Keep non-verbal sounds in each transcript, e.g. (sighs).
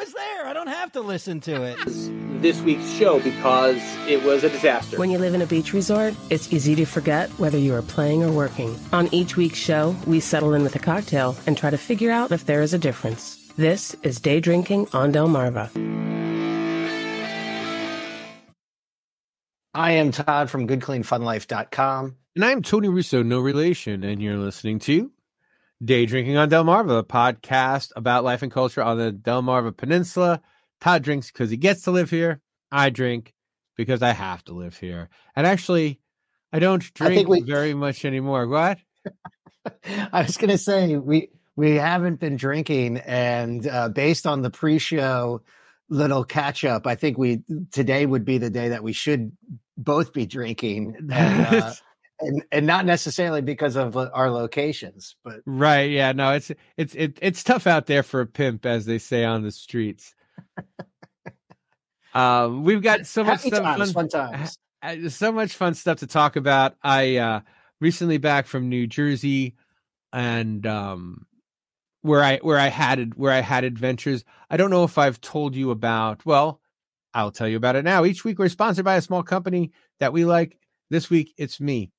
was there. I don't have to listen to it. (laughs) This week's show because it was a disaster. When you live in a beach resort, it's easy to forget whether you are playing or working. On each week's show, we settle in with a cocktail and try to figure out if there is a difference. This is Day Drinking on Delmarva. I am Todd from GoodCleanFunLife.com. And I'm Tony Russo, no relation, and you're listening to Day Drinking on Delmarva, a podcast about life and culture on the Delmarva Peninsula. Todd drinks because he gets to live here. I drink because I have to live here. And actually, I don't drink I we... very much anymore. What? (laughs) I was going to say we we haven't been drinking, and uh, based on the pre-show little catch up, I think we today would be the day that we should both be drinking. And, uh, (laughs) and and not necessarily because of our locations, but right, yeah, no, it's it's it, it's tough out there for a pimp, as they say on the streets. um, we've got so much stuff, times, fun, fun times, so much fun stuff to talk about. I uh recently back from New Jersey, and um, where I where I had where I had adventures. I don't know if I've told you about. Well, I'll tell you about it now. Each week we're sponsored by a small company that we like. This week it's me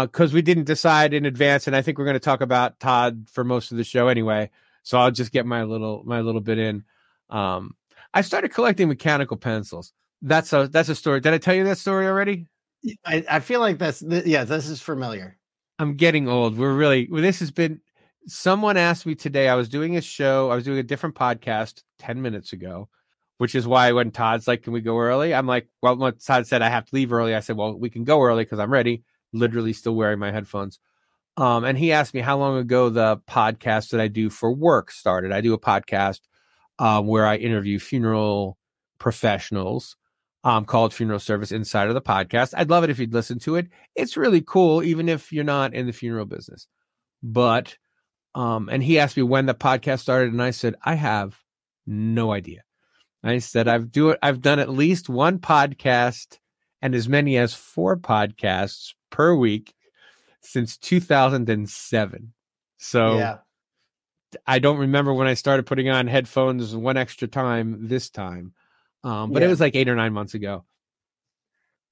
because uh, we didn't decide in advance, and I think we're going to talk about Todd for most of the show anyway. So I'll just get my little my little bit in. Um, I started collecting mechanical pencils. That's a that's a story. Did I tell you that story already? I, I feel like that's yeah. This is familiar. I'm getting old. We're really well, this has been. Someone asked me today. I was doing a show. I was doing a different podcast ten minutes ago, which is why when Todd's like, "Can we go early?" I'm like, "Well," when Todd said I have to leave early, I said, "Well, we can go early because I'm ready." Literally still wearing my headphones. Um, and he asked me how long ago the podcast that I do for work started. I do a podcast um, where I interview funeral professionals um, called Funeral Service Inside of the podcast. I'd love it if you'd listen to it. It's really cool, even if you're not in the funeral business. But, um, and he asked me when the podcast started, and I said, I have no idea. I said, I've do it. I've done at least one podcast and as many as four podcasts per week since 2007. So yeah. I don't remember when I started putting on headphones one extra time this time. Um, but yeah. it was like eight or nine months ago.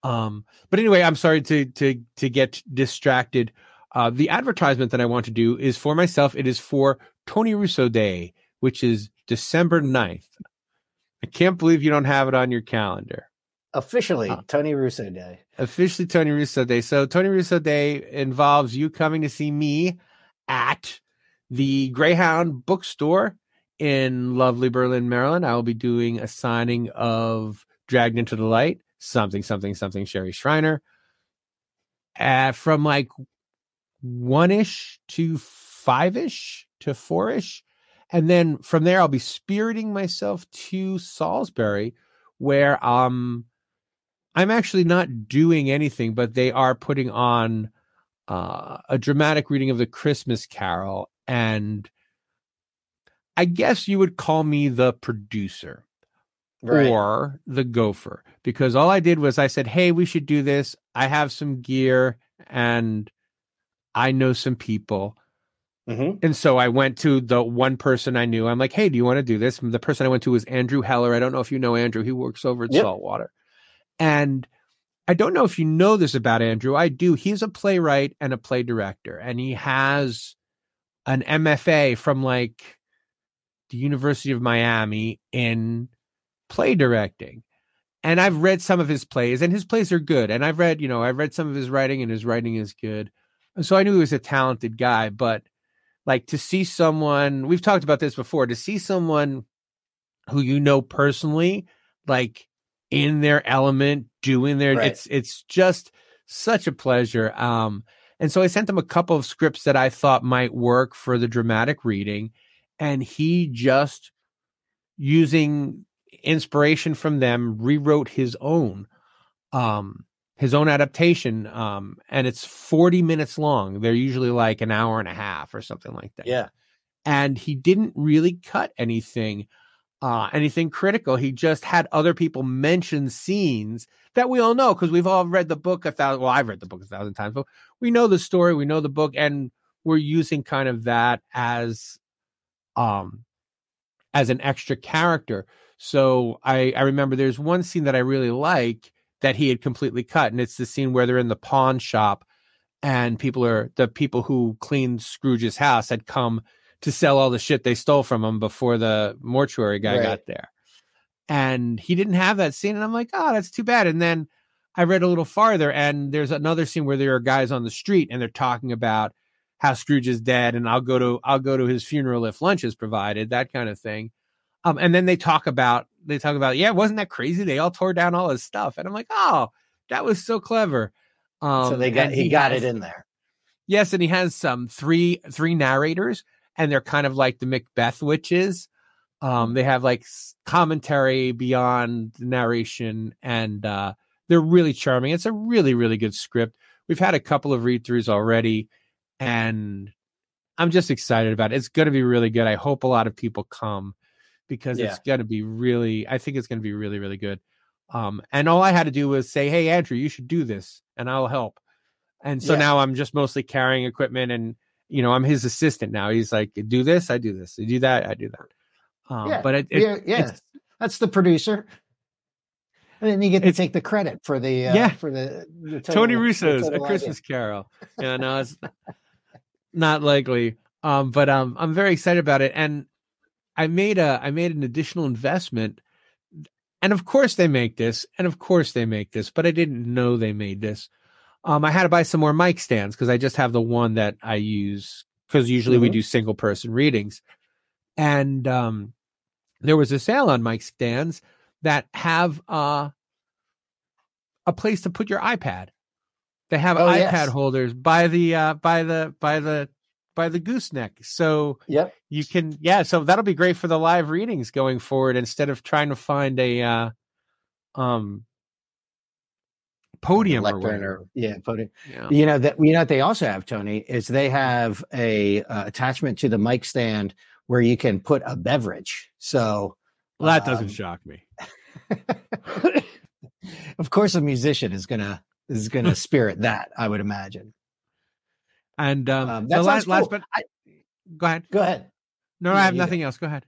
Um, but anyway, I'm sorry to to to get distracted. Uh, the advertisement that I want to do is for myself. It is for Tony Russo Day, which is December 9th. I can't believe you don't have it on your calendar. Officially, uh, Tony Russo Day. Officially, Tony Russo Day. So, Tony Russo Day involves you coming to see me at the Greyhound Bookstore in lovely Berlin, Maryland. I will be doing a signing of Dragged into the Light, something, something, something, Sherry Shriner. Uh, from like one ish to five ish to four ish. And then from there, I'll be spiriting myself to Salisbury, where um I'm actually not doing anything, but they are putting on uh, a dramatic reading of the Christmas Carol, and I guess you would call me the producer right. or the gopher because all I did was I said, "Hey, we should do this. I have some gear and I know some people." Mm-hmm. And so I went to the one person I knew. I'm like, "Hey, do you want to do this?" And the person I went to was Andrew Heller. I don't know if you know Andrew. He works over at yep. Saltwater. And I don't know if you know this about Andrew. I do. He's a playwright and a play director, and he has an MFA from like the University of Miami in play directing. And I've read some of his plays, and his plays are good. And I've read, you know, I've read some of his writing, and his writing is good. And so I knew he was a talented guy, but like to see someone, we've talked about this before, to see someone who you know personally, like in their element, doing their right. it's it's just such a pleasure. Um, and so I sent him a couple of scripts that I thought might work for the dramatic reading, and he just using inspiration from them rewrote his own um his own adaptation um and it's 40 minutes long they're usually like an hour and a half or something like that yeah and he didn't really cut anything uh, anything critical. He just had other people mention scenes that we all know because we've all read the book a thousand. Well, I've read the book a thousand times, but we know the story, we know the book, and we're using kind of that as um as an extra character. So I, I remember there's one scene that I really like that he had completely cut, and it's the scene where they're in the pawn shop and people are the people who cleaned Scrooge's house had come to sell all the shit they stole from him before the mortuary guy Right. got there. And he didn't have that scene. And I'm like, oh, that's too bad. And then I read a little farther, and there's another scene where there are guys on the street and they're talking about how Scrooge is dead, and I'll go to I'll go to his funeral if lunch is provided, that kind of thing. Um, and then they talk about they talk about, yeah, wasn't that crazy? They all tore down all his stuff. And I'm like, oh, that was so clever. Um, so they got and he, got has- it in there. Yes, and he has some three three narrators, and they're kind of like the Macbeth witches. Um, they have like commentary beyond the narration, and uh, they're really charming. It's a really really good script. We've had a couple of read throughs already, and I'm just excited about it. It's going to be really good. I hope a lot of people come because it's going to be really. I think it's going to be really really good. Um, and all I had to do was say, "Hey, Andrew, you should do this," and I'll help. And so Yeah. now I'm just mostly carrying equipment and you know, I'm his assistant now. He's like, do this, I do this. You do that, I do that. Um, Yeah, but it, it yeah, yeah. That's the producer. And then you get to take the credit for the uh, Yeah. for the, the total- Tony the Russo's A total idea. Christmas Carol. Yeah, no, it's not likely. Um, but um, I'm very excited about it, and I made a I made an additional investment, and of course they make this, and of course they make this, but I didn't know they made this. Um, I had to buy some more mic stands because I just have the one that I use because usually we Mhm. do single person readings, and um, there was a sale on mic stands that have uh a place to put your iPad. They have Oh, iPad yes. holders by the uh by the by the by the gooseneck. So Yep. you can yeah, so that'll be great for the live readings going forward instead of trying to find a uh um podium or Lectern or yeah, podium. Yeah. You know that you know what they also have, Tony, is they have a uh, attachment to the mic stand where you can put a beverage. So Well, that doesn't um, shock me. (laughs) of course a musician is gonna is gonna (laughs) spirit that, I would imagine. And um, Um, the that last, sounds last cool. but I, go ahead. go ahead. No, Yeah, I have go. nothing else. Go ahead.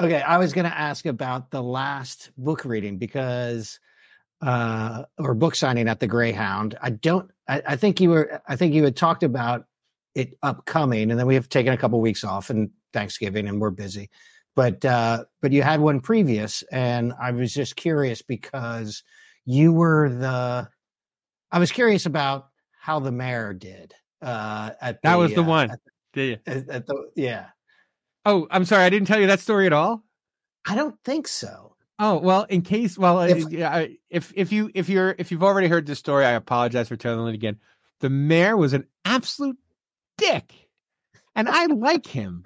Okay, I was going to ask about the last book reading because, uh, or book signing at the Greyhound. I don't. I, I think you were. I think you had talked about it upcoming, and then we have taken a couple weeks off and Thanksgiving, and we're busy. But uh, but you had one previous, and I was just curious because you were the. I was curious about how the mayor did. Uh, at That was the uh, one. At, Did you? at- at the, yeah, Oh, I'm sorry. I didn't tell you that story at all. I don't think so. Oh well, in case, well, If- if I- if if you if you're if you've already heard this story, I apologize for telling it again. The mayor was an absolute dick, and I like him.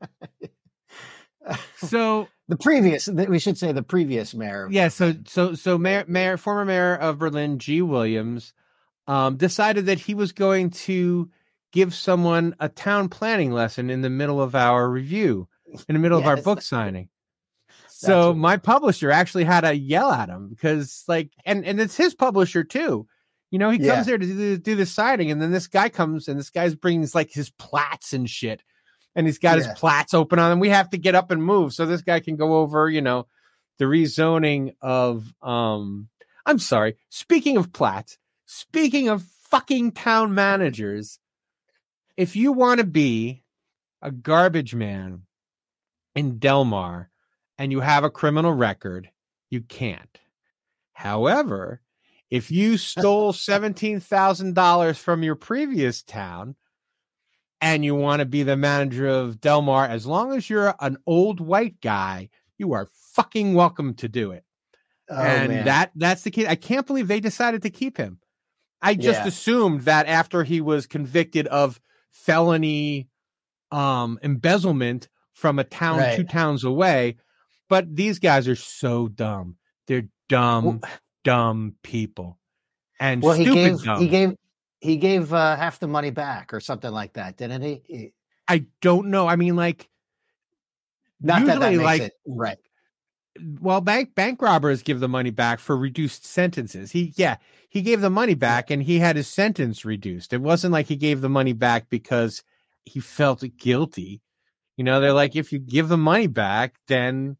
(laughs) So the previous we should say the previous mayor yeah, so so so mayor mayor former mayor of Berlin, Gee Williams, um, decided that he was going to give someone a town planning lesson in the middle of our review, in the middle of our book signing. So what- my publisher actually had to yell at him because like and and it's his publisher too. You know, he Yeah. comes there to do, do the signing and then this guy comes and this guy's brings like his plats and shit. And he's got Yeah. his plats open on him. We have to get up and move so this guy can go over, you know, the rezoning of um I'm sorry. Speaking of plats, speaking of fucking town managers, if you want to be a garbage man in Delmar and you have a criminal record, you can't. However, if you stole $17,000 from your previous town and you want to be the manager of Delmar, as long as you're an old white guy, you are fucking welcome to do it. Oh, and man. that that's the kid. I can't believe they decided to keep him. I just Yeah. assumed that after he was convicted of felony um embezzlement from a town Right. two towns away, but these guys are so dumb. They're dumb, Well- (sighs) dumb people. And well he stupid gave dumb. he gave he gave uh, half the money back or something like that didn't he, he I don't know. I mean, like not that that Usually, makes like- it right well bank bank robbers give the money back for reduced sentences he yeah he gave the money back and he had his sentence reduced it wasn't like he gave the money back because he felt guilty You know, they're like, if you give the money back, then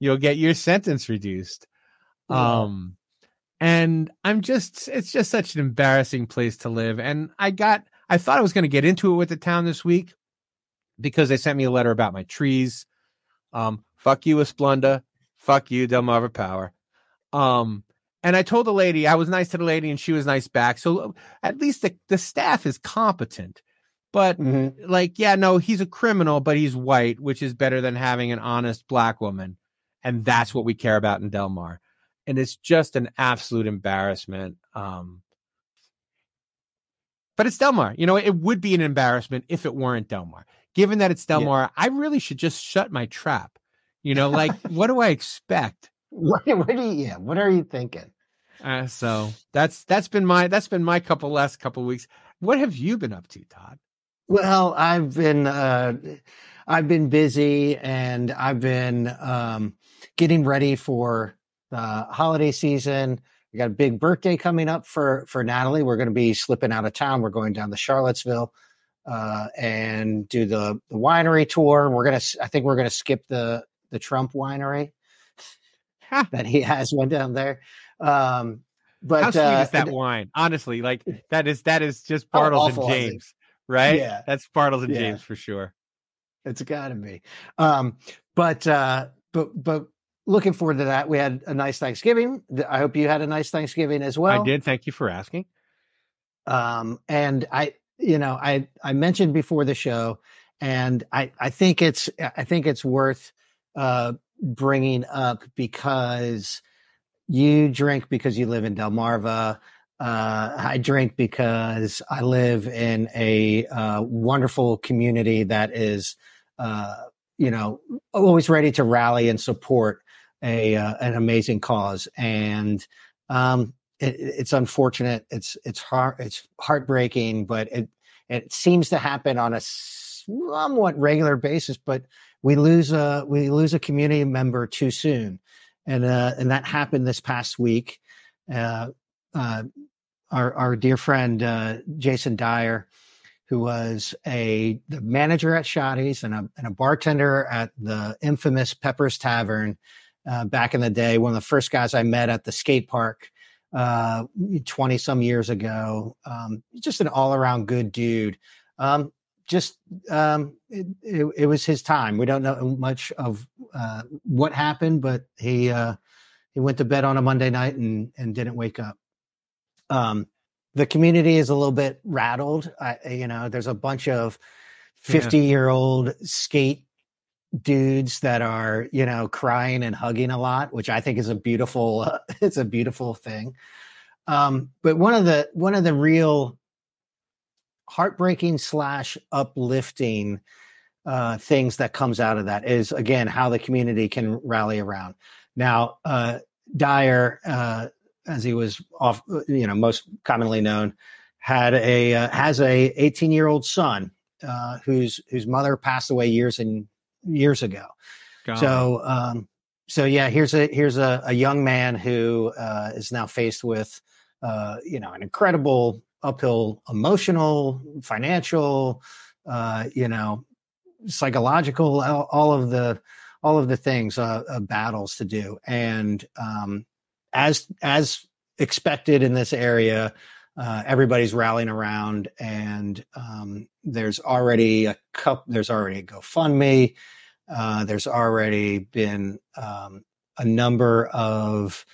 you'll get your sentence reduced. Yeah. Um, and I'm just, it's just such an embarrassing place to live. And I got, I thought I was going to get into it with the town this week because they sent me a letter about my trees. Um, fuck you, Asplundh. Fuck you, Delmarva Power. Um, and I told the lady, I was nice to the lady and she was nice back. So at least the, the staff is competent. But Mhm. like, yeah, no, he's a criminal, but he's white, which is better than having an honest black woman. And that's what we care about in Delmar. And it's just an absolute embarrassment. Um, but it's Delmar. You know, it would be an embarrassment if it weren't Delmar. Given that it's Yeah. Delmar, I really should just shut my trap. You know, like, (laughs) what do I expect? What, what are you? Yeah, what are you thinking? Uh, so that's that's been my that's been my couple last couple weeks. What have you been up to, Todd? Well, I've been uh, I've been busy, and I've been um, getting ready for the holiday season. We got a big birthday coming up for for Natalie. We're going to be slipping out of town. We're going down to Charlottesville uh, and do the the winery tour. We're gonna I think we're gonna skip the the Trump winery Ha, that he has one down there. Um, but How sweet uh, is that and- wine? Honestly, like (laughs) that is that is just Bartles awful and? James, right? Yeah. that's Bartles and Yeah. James for sure. It's got to be. Um, but uh, but but looking forward to that. We had a nice Thanksgiving. I hope you had a nice Thanksgiving as well. I did. Thank you for asking. Um, and I, you know, I I mentioned before the show, and I I think it's I think it's worth uh, bringing up because you drink because you live in Delmarva. Uh, I drink because I live in a uh, wonderful community that is, uh, you know, always ready to rally and support a uh, an amazing cause. And um, it, it's unfortunate. It's it's heart it's heartbreaking, but it it seems to happen on a somewhat regular basis. But we lose a we lose a community member too soon, and uh, and that happened this past week. Uh, uh, our our dear friend uh, Jason Dyer, who was a the manager at Shotty's and a and a bartender at the infamous Peppers Tavern uh, back in the day. One of the first guys I met at the skate park uh 20 some years ago. Um just an all-around good dude. Um just um it, it, it was his time. We don't know much of uh what happened but he uh he went to bed on a monday night and and didn't wake up. Um the community is a little bit rattled. I, you know there's a bunch of 50 year old skate dudes that are you know crying and hugging a lot which i think is a beautiful uh, (laughs) it's a beautiful thing. Um but one of the one of the real heartbreaking slash uplifting uh things that comes out of that is again how the community can rally around. Now uh dyer uh as he was off you know most commonly known had a uh, has a 18 year old son uh whose whose mother passed away years and years ago. So, um, so yeah, here's a here's a, a young man who uh, is now faced with, uh, you know, an incredible uphill emotional, financial, uh, you know, psychological, all, all of the all of the things, uh, uh, battles to do, and um, as as expected in this area. Uh, everybody's rallying around, and um, there's already a cup. There's already a GoFundMe. Uh, there's already been um, a number of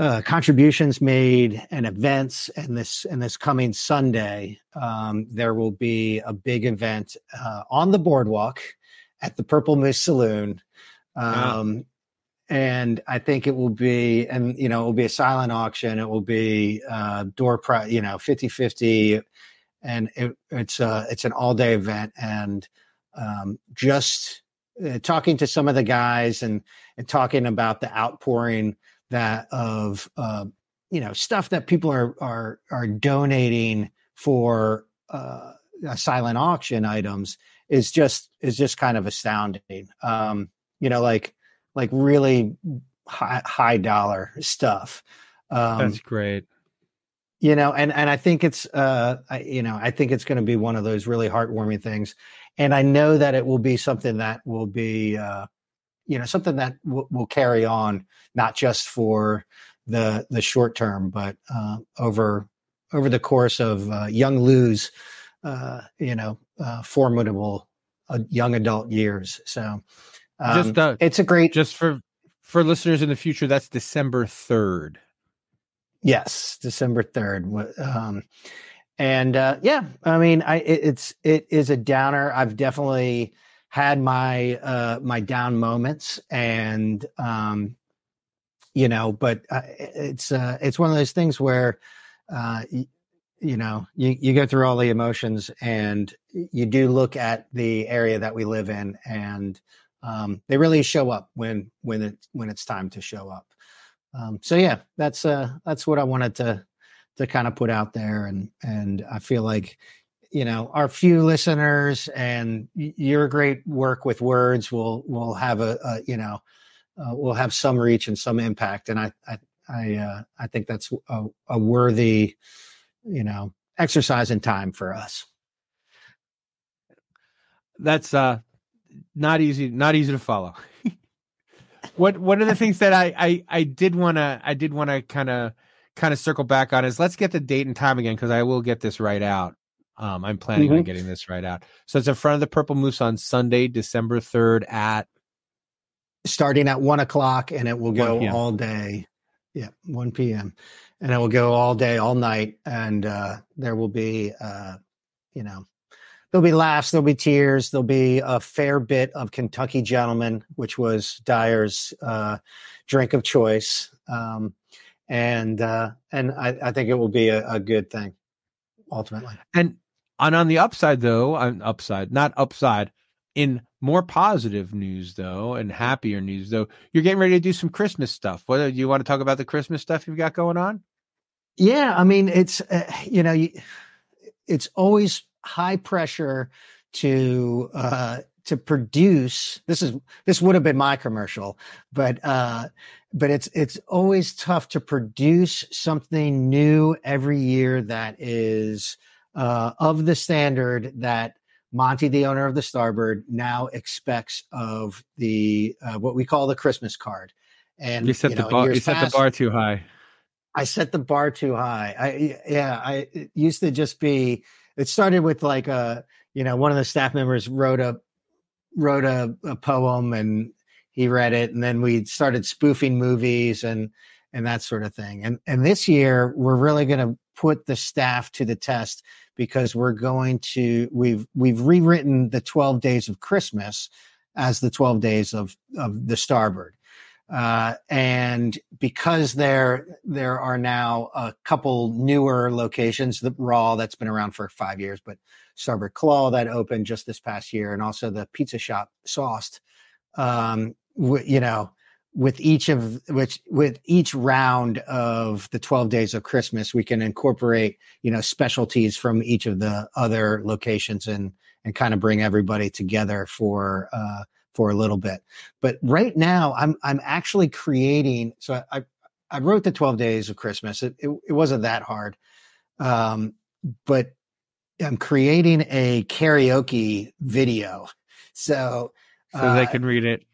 uh, contributions made and events, and this and this coming Sunday, um, there will be a big event uh, on the boardwalk at the Purple Moose Saloon. Wow. And I think it will be, and you know, it will be a silent auction. It will be uh, door price, you know, 50 50. And it, it's uh, it's an all day event. And um, just uh, talking to some of the guys and and talking about the outpouring that of uh, you know stuff that people are are are donating for uh, uh, silent auction items is just is just kind of astounding. Um, you know, like like really high, high dollar stuff. Um, That's great. you know and and i think it's uh I, you know i think it's going to be one of those really heartwarming things and I know that it will be something that will be, uh, you know, something that w- will carry on, not just for the the short term, but uh, over over the course of uh, young Lou's, uh, you know, uh, formidable uh, young adult years. So, um, just uh, it's a great. Just for for listeners in the future, that's December third. Yes, December third. Um, and uh, yeah, I mean, I it, it's it is a downer. I've definitely had my uh, my down moments, and um, you know, but uh, it's uh, it's one of those things where uh, you, you know you you go through all the emotions, and you do look at the area that we live in, and um, they really show up when when it when it's time to show up. Um, so yeah, that's uh, that's what I wanted to to kind of put out there, and and I feel like you know our few listeners and your great work with words will will have a, a you know uh, will have some reach and some impact, and I I I, uh, I think that's a, a worthy you know exercise in time for us. That's uh not easy not easy to follow. what one of the things that I I, I did want to I did want to kind of kind of circle back on is let's get the date and time again because I will get this right out. Um, I'm planning mm-hmm. on getting this right out. So it's in front of the Purple Moose on Sunday, December third at starting at one o'clock, and it will go all day. Yeah, one p.m. and it will go all day, all night, and uh, there will be, uh, you know, there'll be laughs, there'll be tears, there'll be a fair bit of Kentucky Gentleman, which was Dyer's uh, drink of choice, um, and uh, and I, I, think it will be a, a, good thing ultimately. And and on the upside, though, on upside, not upside, in more positive news though, and happier news though, you're getting ready to do some Christmas stuff. What do you want to talk about the Christmas stuff you've got going on? Yeah, I mean, it's uh, you know, it's always high pressure to uh, to produce. This is this would have been my commercial, but uh, but it's it's always tough to produce something new every year that is uh, of the standard that Monty, the owner of the Starboard, now expects of the uh, what we call the Christmas card. And you set you know, the bar. You set past, the bar too high. I set the bar too high. I yeah. I used to just be it started with like a you know one of the staff members wrote a wrote a, a poem and he read it and then we started spoofing movies and and that sort of thing. And and this year we're really going to put the staff to the test because we're going to we've we've rewritten the 12 days of christmas as the 12 days of of the starboard uh, and because there there are now a couple newer locations, the Raw that's been around for five years, but Starboard Claw that opened just this past year, and also the pizza shop Sauced. Um, w- you know, with each of which with each round of the 12 days of Christmas, we can incorporate you know specialties from each of the other locations and and kind of bring everybody together for uh, for a little bit. But right now, I'm I'm actually creating. So I I wrote the Twelve Days of Christmas. It it, it wasn't that hard, um, but I'm creating a karaoke video. So so uh, they can read it.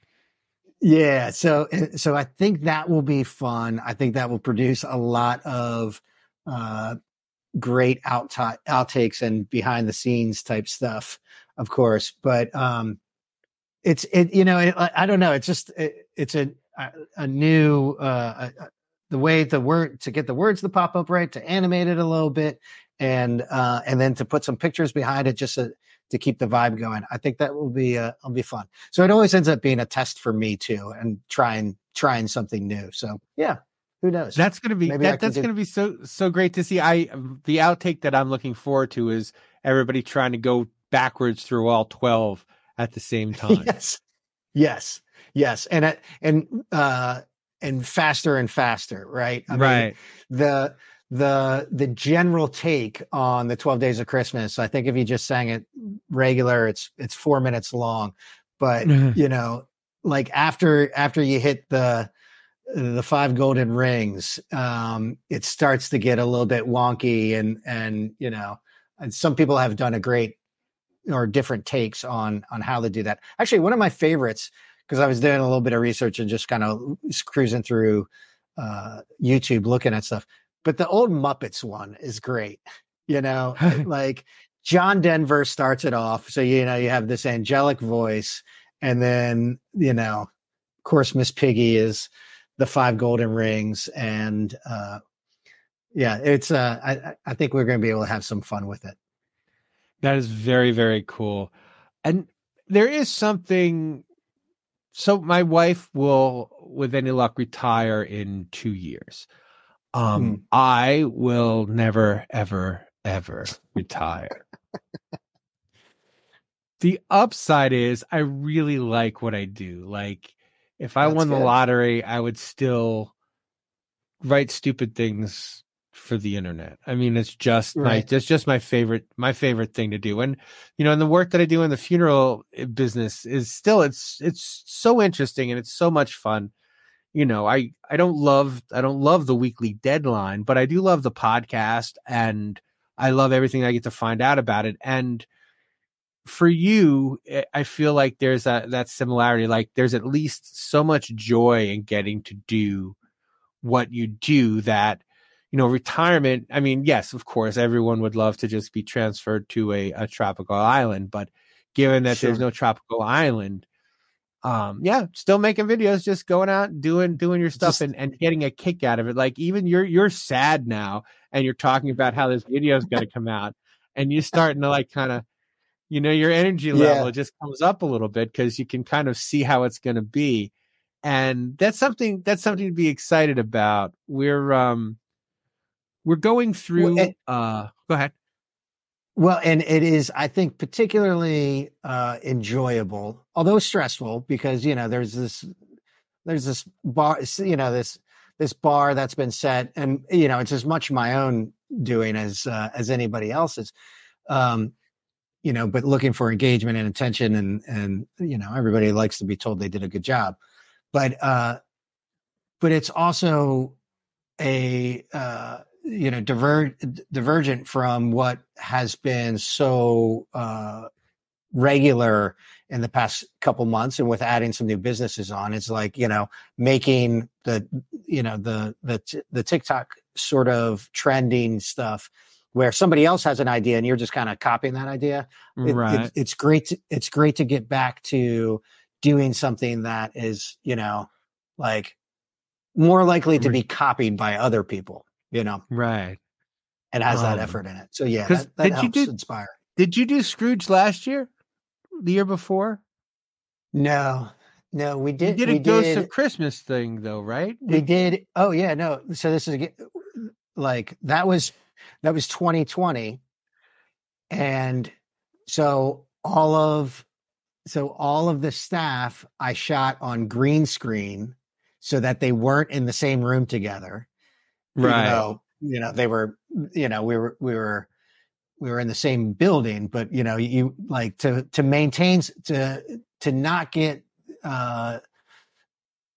Yeah, so so I think that will be fun. I think that will produce a lot of uh, great out outtakes and behind the scenes type stuff, of course. But um, it's it you know it, I don't know it's just it, it's a a new uh a, the way the word to get the words to pop up right to animate it a little bit and uh and then to put some pictures behind it just to, to keep the vibe going. I think that will be uh will be fun. So it always ends up being a test for me too and trying trying something new. So yeah who knows? That's gonna be that, that's do... gonna be so so great to see. I the outtake that i'm looking forward to is everybody trying to go backwards through all 12 at the same (laughs) time. yes, yes, yes, and uh, and uh, and faster and faster, right? I right. Mean, the the the general take on the 12 days of christmas i think if you just sang it regular it's it's four minutes long but you know like after after you hit the the five golden rings um it starts to get a little bit wonky and and you know and some people have done a great or different takes on on how to do that. Actually, one of my favorites because I was doing a little bit of research and just kind of cruising through uh, YouTube looking at stuff. But the old Muppets one is great. You know, (laughs) like John Denver starts it off. So, you know, you have this angelic voice. And then, you know, of course, Miss Piggy is the five golden rings. And uh, yeah, it's, uh, I, I think we're going to be able to have some fun with it. That is very, very cool. And there is something. So my wife will, with any luck, retire in two years. Um, mm. I will never, ever, ever retire. the upside is I really like what I do. Like if I That's won the lottery, I would still write stupid things for the internet. I mean, it's just right. my it's just my favorite my favorite thing to do. And you know, and the work that I do in the funeral eh, business is still it's it's so interesting and it's so much fun you know, I I don't love I don't love the weekly deadline, but I do love the podcast and I love everything I get to find out about it. And for you, eh, I feel like there's that that similarity. Like there's at least so much joy in getting to do what you do that you know retirement i mean yes of course everyone would love to just be transferred to a, a tropical island but given that sure. there's no tropical island um yeah still making videos just going out doing doing your stuff just, and, and getting a kick out of it like even you're you're sad now and you're talking about how this video is going (laughs) to come out and you're starting to like kind of you know your energy level yeah. just comes up a little bit because you can kind of see how it's going to be and that's something that's something to be excited about we're um we're going through well, and, uh go ahead well, and it is, I think, particularly uh, enjoyable, although stressful, because you know there's this there's this bar, you know this this bar that's been set, and you know it's as much my own doing as uh, as anybody else's. Um, you know, but looking for engagement and attention, and and you know everybody likes to be told they did a good job, but uh, but it's also a uh, you know diver- divergent from what has been so uh, regular in the past couple months and with adding some new businesses on it's like you know making the you know the the the TikTok sort of trending stuff where somebody else has an idea and you're just kind of copying that idea it, right. it, it's great to, it's great to get back to doing something that is you know like more likely to be copied by other people you know, right, It has um, that effort in it. So yeah, that, that did helps you do, inspire. Did you do Scrooge last year? The year before? No, no, we did. You did a Ghost did, of Christmas thing though, right? We did. Oh yeah, no. So this is like that was that was 2020, and so all of so all of the staff I shot on green screen so that they weren't in the same room together right. though, you know they were you know we were we were we were in the same building but you know you like to to maintain to to not get uh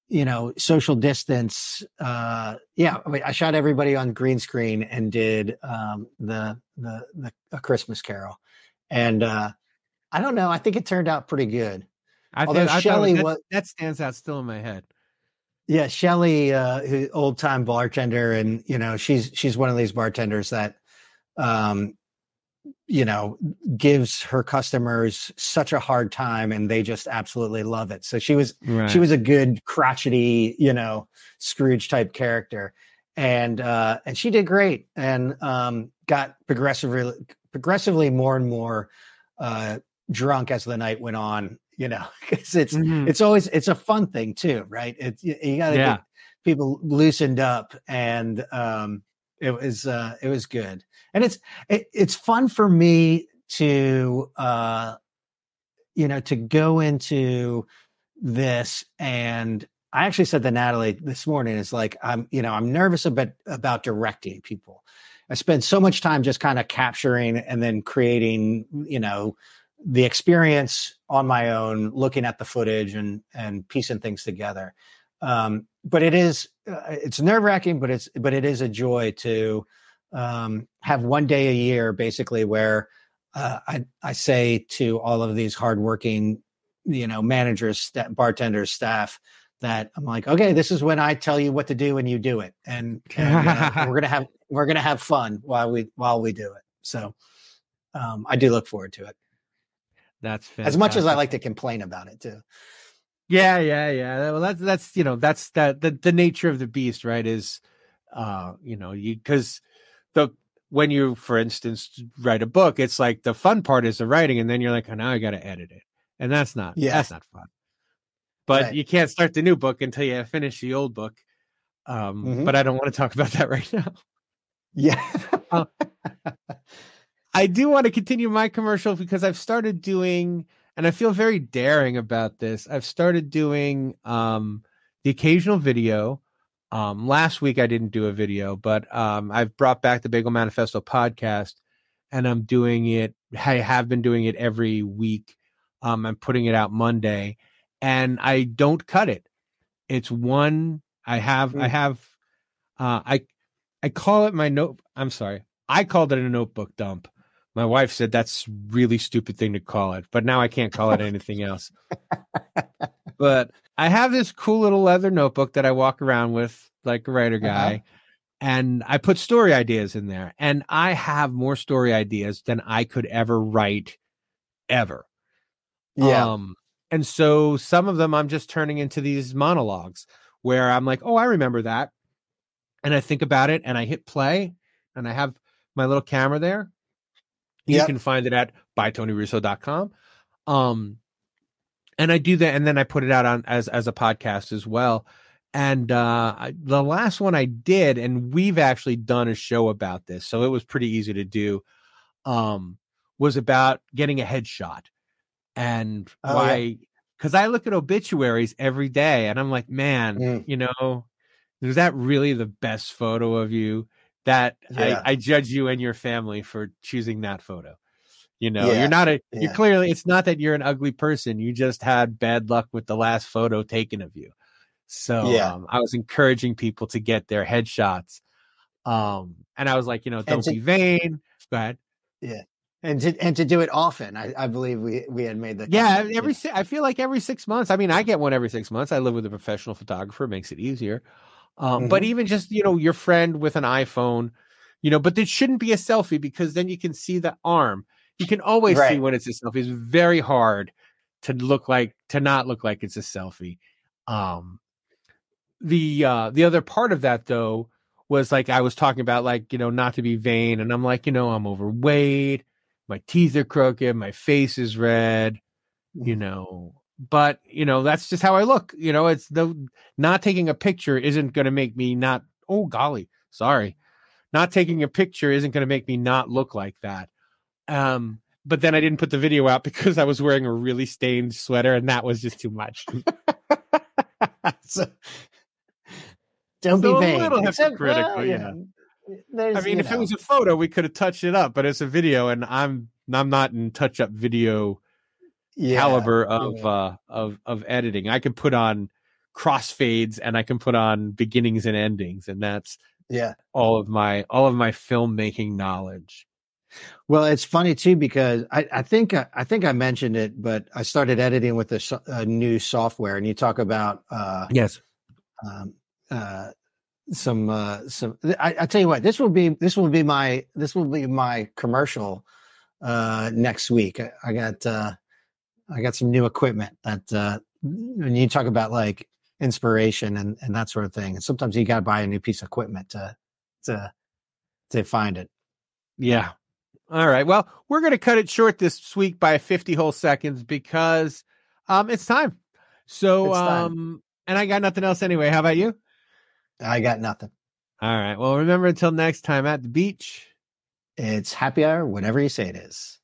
you know social distance uh yeah I, mean, I shot everybody on green screen and did um the the the a christmas carol. And uh i don't know i think it turned out pretty good. I Although think, Shelley that, was, that stands out still in my head. Yeah, Shelly, uh, old time bartender, and you know she's she's one of these bartenders that, um, you know, gives her customers such a hard time, and they just absolutely love it. So she was right. she was a good crotchety, you know, Scrooge type character, and uh, and she did great, and um, got progressively progressively more and more uh, drunk as the night went on you know, (laughs) because it's mm-hmm. it's always it's a fun thing too, right? It's you, you got to yeah. get people loosened up, and um, it was uh, it was good, and it's it, it's fun for me to uh, you know to go into this and I actually said to Natalie this morning, it's like I'm, you know, I'm nervous about about directing people. I spend so much time just kind of capturing and then creating, you know, the experience on my own, looking at the footage and and piecing things together. Um, but it is uh, it's nerve wracking, but it's but it is a joy to um, have one day a year basically where uh, I I say to all of these hardworking, you know, managers, st- bartenders, staff, that I'm like, okay, this is when I tell you what to do and you do it, and, and uh, (laughs) we're gonna have we're gonna have fun while we while we do it. So um, I do look forward to it. That's fantastic. as much as I like to complain about it too. Yeah, yeah, yeah. Well, that's that's you know that's that the the nature of the beast, right? Is uh you know you because the when you for instance write a book, it's like the fun part is the writing, and then you're like, oh, now I got to edit it, and that's not yeah that's not fun. But right. you can't start the new book until you finish the old book. Um, mm-hmm. But I don't want to talk about that (laughs) right now. Yeah. uh, (laughs) I do want to continue my commercial because I've started doing and I feel very daring about this. I've started doing um, the occasional video. Um, last week I didn't do a video, but um, I've brought back the Bagel Manifesto podcast, and I'm doing it. I have been doing it every week. Um, I'm putting it out Monday, and I don't cut it. It's one. I have. Mm. I have. Uh, I I call it my note. I'm sorry. I called it a notebook dump my wife said that's really stupid thing to call it, but now I can't call it anything else. (laughs) but I have this cool little leather notebook that I walk around with like a writer uh-huh. guy. Uh-huh. And I put story ideas in there, and I have more story ideas than I could ever write ever. Yeah. Um, and so some of them I'm just turning into these monologues where I'm like, oh, I remember that. And I think about it and I hit play and I have my little camera there you yep. can find it at bytonyrusso.com. Um, and I do that, and then I put it out on as as a podcast as well. And uh, I, the last one I did, and we've actually done a show about this, so it was pretty easy to do. Um, was about getting a headshot and oh, why? Because yeah. I look at obituaries every day, and I'm like, man, mm. you know, is that really the best photo of you? That yeah. I, I, judge you and your family for choosing that photo. You know, yeah. you're not a, yeah. you're clearly, it's not that you're an ugly person. You just had bad luck with the last photo taken of you. So yeah. Um, I was encouraging people to get their headshots. Um, and I was like, you know, don't to, be vain. Go ahead. Yeah. And to, and to do it often, I, I believe we, we had made the Yeah. Every, I feel like every six months. I mean, I get one every six months. I live with a professional photographer. Makes it easier. Um, mm-hmm. But even just you know your friend with an iPhone, you know, but it shouldn't be a selfie because then you can see the arm. You can always right. see when it's a selfie. It's very hard to look like to not look like it's a selfie. Um, the uh, the other part of that though was like I was talking about like you know not to be vain, and I'm like you know I'm overweight, my teeth are crooked, my face is red, you mm. know but you know that's just how i look you know it's the not taking a picture isn't going to make me not oh golly sorry not taking a picture isn't going to make me not look like that um but then i didn't put the video out (laughs) because i was wearing a really stained sweater and that was just too much (laughs) so, don't so be vain. a little hypocritical well, yeah, yeah. i mean if know. it was a photo we could have touched it up but it's a video and i'm i'm not in touch up video yeah, caliber of yeah. uh of of editing. I can put on crossfades and I can put on beginnings and endings, and that's yeah all of my all of my filmmaking knowledge. Well, it's funny too because I, I think I think I mentioned it, but I started editing with a, a new software, and you talk about uh, yes, um, uh, some uh, some. I, I tell you what, this will be this will be my this will be my commercial uh, next week. I, I got uh, I got some new equipment that uh, when you talk about like inspiration and, and that sort of thing, and sometimes you got to buy a new piece of equipment to to to find it. Yeah. All right. Well, we're going to cut it short this week by 50 whole seconds because um it's time. So it's time. um and I got nothing else anyway. How about you? I got nothing. All right. Well, remember until next time at the beach. It's happy hour, whatever you say it is.